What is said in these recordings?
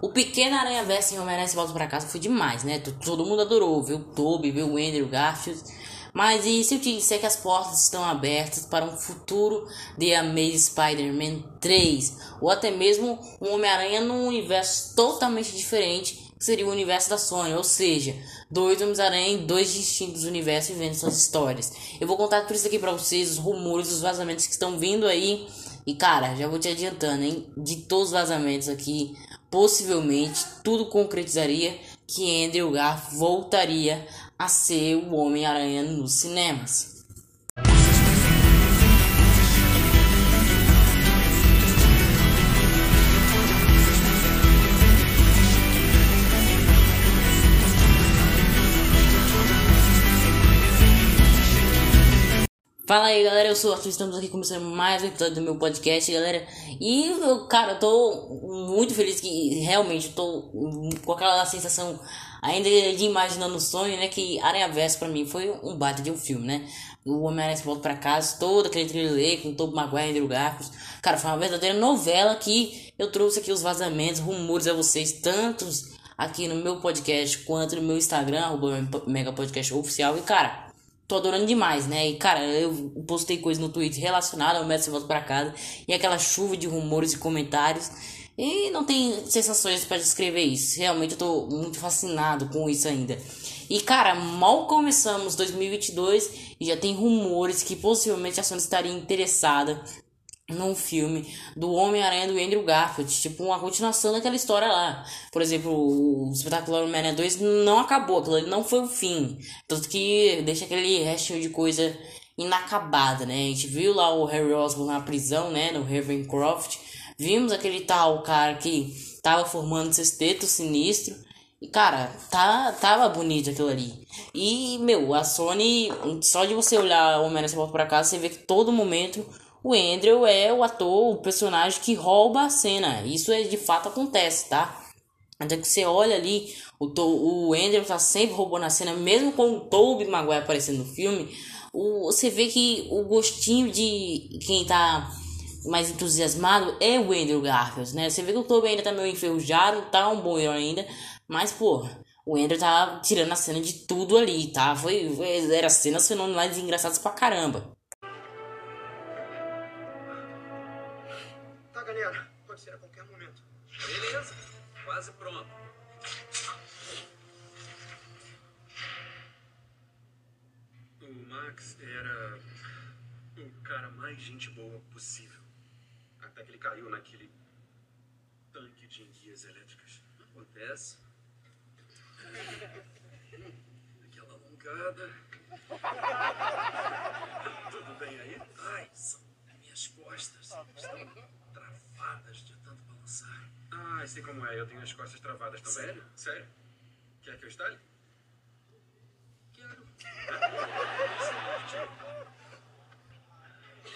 O Pequeno Aranha Verso em Homem-Aranha Volta pra Casa foi demais, né? Todo mundo adorou, viu o Toby, viu o Andrew Garfield. Mas e se eu te disser que as portas estão abertas para um futuro de Amazing Spider-Man 3? Ou até mesmo um Homem-Aranha num universo totalmente diferente, que seria o universo da Sony. Ou seja, dois Homens-Aranha em dois distintos universos vivendo suas histórias. Eu vou contar tudo isso aqui pra vocês, os rumores, os vazamentos que estão vindo aí. E cara, já vou te adiantando, hein? De todos os vazamentos aqui, possivelmente tudo concretizaria que Andrew Garfield voltaria a ser o Homem-Aranha nos cinemas. Fala aí galera, eu sou o Arthur, estamos aqui começando mais um episódio do meu podcast, galera. E cara, eu tô muito feliz que realmente tô com aquela sensação ainda de imaginando o sonho, né? Que Aranha Verso pra mim foi um bate de um filme, né? O Homem-Aranha volta pra casa, todo aquele thriller com Tobey Maguire e Andrew Garfield. Cara, foi uma verdadeira novela que eu trouxe aqui os vazamentos, rumores a vocês, tantos aqui no meu podcast quanto no meu Instagram, arroba Mega Podcast Oficial. E cara tô adorando demais, né? E cara, eu postei coisas no Twitter relacionadas ao Messi Volta pra Casa e aquela chuva de rumores e comentários. E não tem sensações para descrever isso. Realmente eu tô muito fascinado com isso ainda. E cara, mal começamos 2022 e já tem rumores que possivelmente a Sony estaria interessada num filme do Homem-Aranha do Andrew Garfield, tipo uma continuação daquela história lá. Por exemplo, o espetacular Homem-Aranha 2 não acabou, aquilo ali não foi o fim. Tanto que deixa aquele restinho de coisa inacabada, né? A gente viu lá o Harry Osborn na prisão, né, no Ravencroft. Vimos aquele tal cara que tava formando sexteto sinistro. E cara, tá, tava bonito aquilo ali. E, meu, a Sony, só de você olhar o Homem-Aranha volta pra casa, você vê que todo momento o Andrew é o ator, o personagem que rouba a cena. Isso é de fato acontece, tá? Até que você olha ali, o, o Andrew tá sempre roubando a cena, mesmo com o Tobey Maguire aparecendo no filme, o, você vê que o gostinho de quem tá mais entusiasmado é o Andrew Garfield, né? Você vê que o Tobey ainda tá meio enferrujado, tá um bom ainda, mas, pô, o Andrew tá tirando a cena de tudo ali, tá? Foi, foi era cenas fenomenais engraçadas pra caramba. Quase pronto. O Max era o cara mais gente boa possível. Até que ele caiu naquele tanque de enguias elétricas. Acontece. Aquela alongada. Tudo bem aí? Ai, são minhas costas. Estão travadas de tanto balançar. Ah, sei como é. Eu tenho as costas travadas também. Sério? Sério? Quer que eu estale? Quero.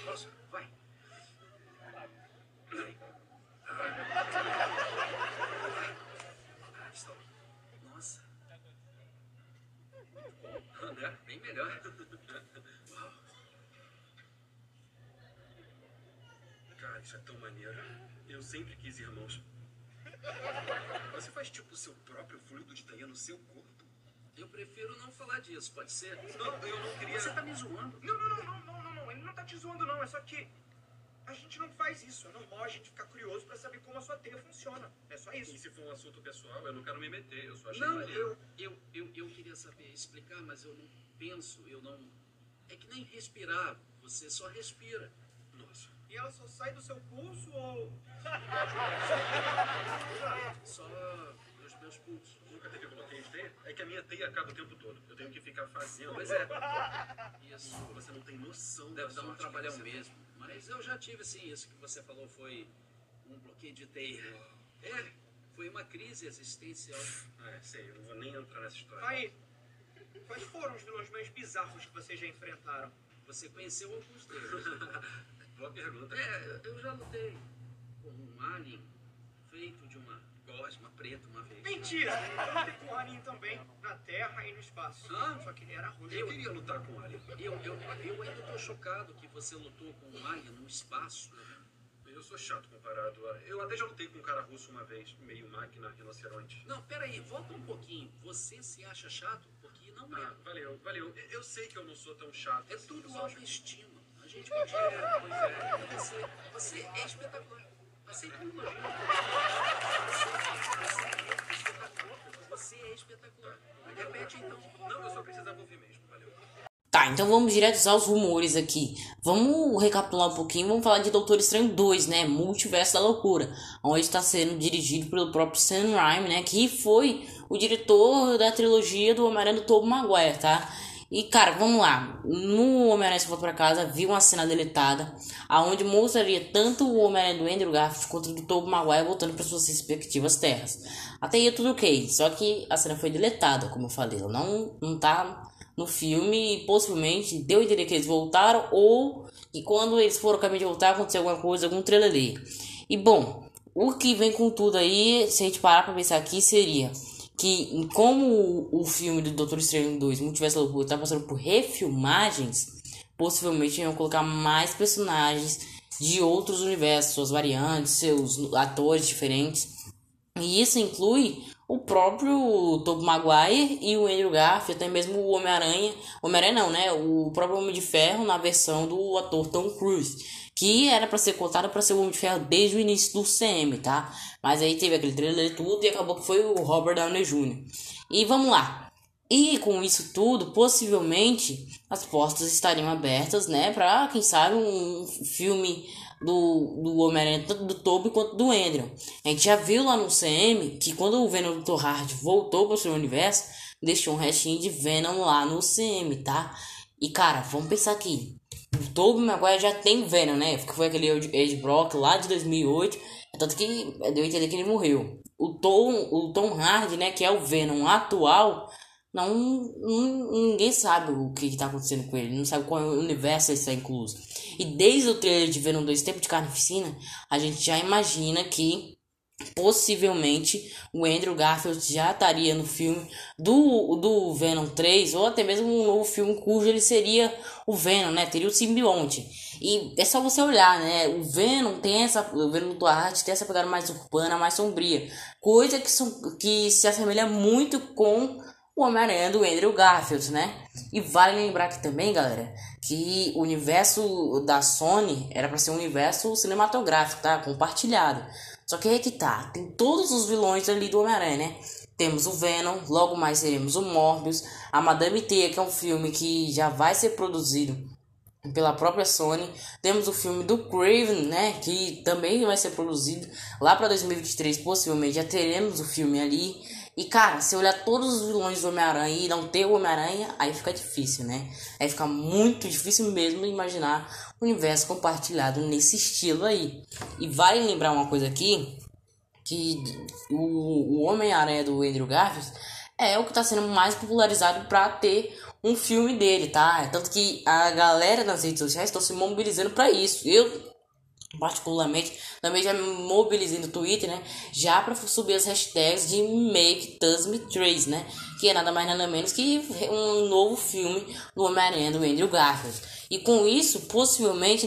Posso? Vai. Vai. Ah, estou. Nossa. Né? Bem melhor. Uau. Cara, isso é tão maneiro. Eu sempre quis irmãos. Você faz tipo o seu próprio fluido de Taia no seu corpo? Eu prefiro não falar disso, pode ser? Não, eu não queria. Você tá me zoando? Não, não, não, não, não, não, não. Ele não tá te zoando, não. É só que. A gente não faz isso. É normal a gente ficar curioso pra saber como a sua teia funciona. É só isso. E se for um assunto pessoal, eu não quero me meter. Eu só achei Não, maneiro. eu, eu, eu, eu queria saber explicar, mas eu não penso, eu não. É que nem respirar. Você só respira. Nossa. E ela só sai do seu pulso ou. Só dos meus pulsos. Nunca teve bloqueio de teia? É que a minha teia acaba o tempo todo. Eu tenho que ficar fazendo. Pois é. Isso Você não tem noção deve da dar um trabalhão você tem. mesmo. Mas eu já tive, sim, isso que você falou foi um bloqueio de teia. É, foi uma crise existencial. Ah, é, sei. Eu não vou nem entrar nessa história. Aí, quais foram os vilões mais bizarros que vocês já enfrentaram? Você conheceu alguns deles. Boa pergunta. É, eu já lutei com um alien feito de uma gosma preta uma vez. Mentira! Eu lutei com o Alien também, na Terra e no espaço. Ah? Só que ele era roxo. Eu queria lutar com ele. Eu, eu, eu ainda tô chocado que você lutou com um alien no espaço. Eu sou chato comparado a... Eu até já lutei com um cara russo uma vez, meio máquina, rinoceronte. Não, peraí, volta um pouquinho. Você se acha chato? Porque não é. Ah, valeu, valeu. Eu- Eu sei que eu não sou tão chato. É assim, tudo eu só acho- autoestima. A gente. Pois é. Você, você é espetacular. Aceita o elogio. Você é espetacular. Repete então. Não, eu só precisava ouvir mesmo, valeu. Tá, então vamos direto aos rumores aqui. Vamos recapitular um pouquinho, vamos falar de Doutor Estranho 2, né? Multiverso da Loucura, onde está sendo dirigido pelo próprio Sam Raimi, né? Que foi o diretor da trilogia do Homem-Aranha do Tobey Maguire, tá? E, cara, vamos lá. No Homem-Aranha Se Volta Pra Casa, vi uma cena deletada, aonde mostraria tanto o Homem-Aranha do Andrew Garfield quanto do Tobey Maguire voltando para suas respectivas terras. Até aí é tudo ok, só que a cena foi deletada, como eu falei. Ela não, não tá no filme e possivelmente deu a entender que eles voltaram ou que quando eles foram caminho de voltar aconteceu alguma coisa, algum trailer. E bom, o que vem com tudo aí, se a gente parar pra pensar aqui, seria que como o, filme do Doutor Estranho 2, Multiverso da Loucura, tá passando por refilmagens, possivelmente iam colocar mais personagens de outros universos, suas variantes, seus atores diferentes. E isso inclui o próprio Tobey Maguire e o Andrew Garfield, até mesmo o Homem-Aranha. Homem-Aranha não, né? O próprio Homem de Ferro na versão do ator Tom Cruise. Que era para ser contado para ser o Homem de Ferro desde o início do CM, tá? Mas aí teve aquele trailer e tudo e acabou que foi o Robert Downey Jr. E vamos lá. E com isso tudo, possivelmente as portas estariam abertas, né? Pra, quem sabe, um filme do, do Homem-Aranha, tanto do Tobey quanto do Andrew. A gente já viu lá no CM que quando o Venom do Tom Hardy voltou pro seu universo, deixou um restinho de Venom lá no CM, tá? E cara, vamos pensar aqui. O Tobey Maguire já tem Venom, né? Porque foi aquele Ed Brock lá de 2008. Tanto que deu a entender que ele morreu. O Tom, o Tom Hardy, né? Que é o Venom atual. Não, ninguém sabe o que está acontecendo com ele, não sabe qual universo ele está incluso. E desde o trailer de Venom 2 Tempo de Carnificina, a gente já imagina que possivelmente o Andrew Garfield já estaria no filme do, do Venom 3, ou até mesmo um novo filme cujo ele seria o Venom, né? Teria o simbionte. E é só você olhar, né? O Venom tem essa. O Venom do Arte tem essa pegada mais urbana, mais sombria. Coisa que, são, que se assemelha muito com o Homem-Aranha do Andrew Garfield, né? E vale lembrar aqui também, galera, que o universo da Sony era para ser um universo cinematográfico, tá? Compartilhado. Só que aí que tá, tem todos os vilões ali do Homem-Aranha, né? Temos o Venom, logo mais teremos o Morbius, a Madame Teia, que é um filme que já vai ser produzido pela própria Sony. Temos o filme do Craven, né, que também vai ser produzido lá para 2023, possivelmente já teremos o filme ali. E cara, se olhar todos os vilões do Homem-Aranha e não ter o Homem-Aranha, aí fica difícil, né? Aí fica muito difícil mesmo imaginar o universo compartilhado nesse estilo aí. E vale lembrar uma coisa aqui, que o, o Homem-Aranha do Andrew Garfield é o que está sendo mais popularizado para ter um filme dele, tá? Tanto que a galera nas redes sociais estão se mobilizando para isso. Eu particularmente também já me mobilizei no Twitter, né? Já para subir as hashtags de Make Does Trace, né? Que é nada mais nada menos que um novo filme do Homem-Aranha do Andrew Garfield. E com isso, possivelmente,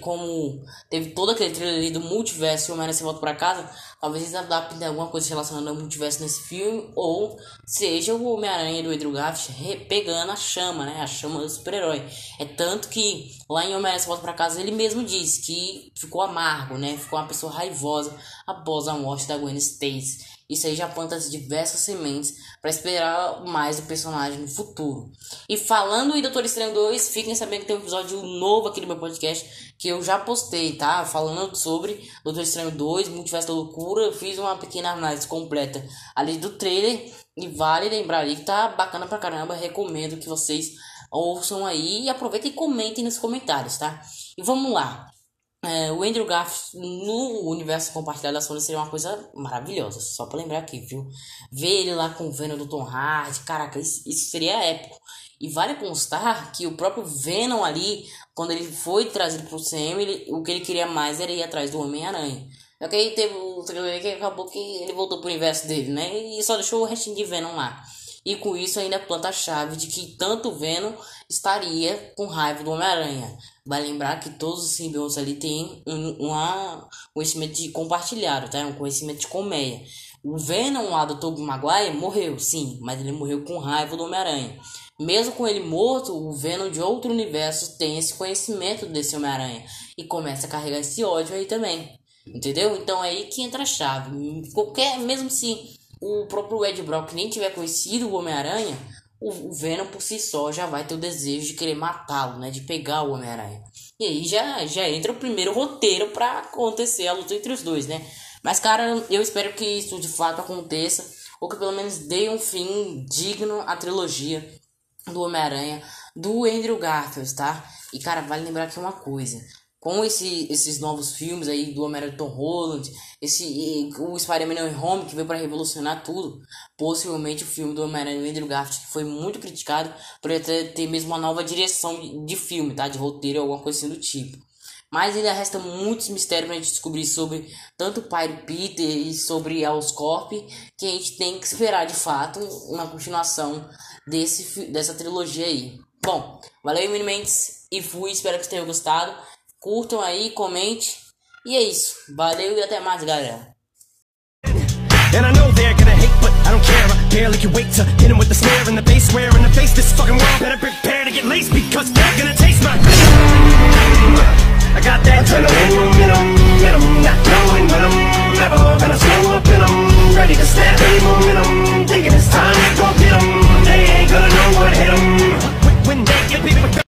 como teve todo aquele trailer ali do multiverso e o Homem-Aranha se volta pra casa, talvez eles adaptem alguma coisa relacionada ao multiverso nesse filme, ou seja o Homem-Aranha do Andrew Garfield pegando a chama, né? A chama do super-herói. É tanto que lá em Homem-Aranha se volta pra casa, ele mesmo disse que ficou amargo, né? Ficou uma pessoa raivosa após a morte da Gwen Stacy. Isso aí já planta diversas sementes para esperar mais do personagem no futuro. E falando em Doutor Estranho 2, fiquem sabendo que tem um episódio novo aqui no meu podcast que eu já postei, tá? Falando sobre Doutor Estranho 2, Multiverso da Loucura. Eu fiz uma pequena análise completa ali do trailer. E vale lembrar ali que tá bacana pra caramba. Recomendo que vocês ouçam aí e aproveitem e comentem nos comentários, tá? E vamos lá. É, o Andrew Garfield no universo compartilhado da Sony seria uma coisa maravilhosa. Só pra lembrar aqui, viu? Ver ele lá com o Venom do Tom Hardy, caraca, isso, isso seria épico. E vale constar que o próprio Venom ali, quando ele foi trazido pro CM, ele, o que ele queria mais era ir atrás do Homem-Aranha. Só teve o trailer que acabou que ele voltou pro universo dele, né? E só deixou o restinho de Venom lá. E com isso ainda planta a chave de que tanto Venom estaria com raiva do Homem-Aranha. Vai lembrar que todos os simbiontes ali têm um uma, conhecimento de compartilhado, tá? Um conhecimento de colmeia. O Venom lá do Tobey Maguire morreu, sim, mas ele morreu com raiva do Homem-Aranha. Mesmo com ele morto, o Venom de outro universo tem esse conhecimento desse Homem-Aranha e começa a carregar esse ódio aí também. Entendeu? Então é aí que entra a chave. Qualquer, mesmo se o próprio Ed Brock nem tiver conhecido o Homem-Aranha, o Venom por si só já vai ter o desejo de querer matá-lo, né? De pegar o Homem-Aranha. E aí já, já entra o primeiro roteiro para acontecer a luta entre os dois, né? Mas, cara, eu espero que isso de fato aconteça. Ou que pelo menos dê um fim digno à trilogia do Homem-Aranha do Andrew Garfield, tá? E, cara, vale lembrar aqui uma coisa com esse, esses novos filmes aí do Homem-Aranha Tom Holland, esse, o Spider-Man Home que veio para revolucionar tudo, possivelmente o filme do Homem-Aranha Andrew Garfield que foi muito criticado por ter, ter mesmo uma nova direção de, filme, tá? De roteiro alguma coisa assim do tipo. Mas ainda resta muitos mistérios pra gente descobrir sobre tanto o pai do Peter e sobre a Oscorp, que a gente tem que esperar de fato uma continuação desse, dessa trilogia aí. Bom, valeu Mendes e fui, espero que vocês tenham gostado. Curtam aí, comente. E é isso. Valeu e até mais, galera. And I know they're gonna hate, but I don't care. I barely can wait to hit him with the snare and the bass square in the face. This fucking world better prepare to get laced because they're gonna taste my. I got that adrenaline in 'em, in 'em, not knowing when I'm ever gonna slow up in 'em, ready to snap any momentum.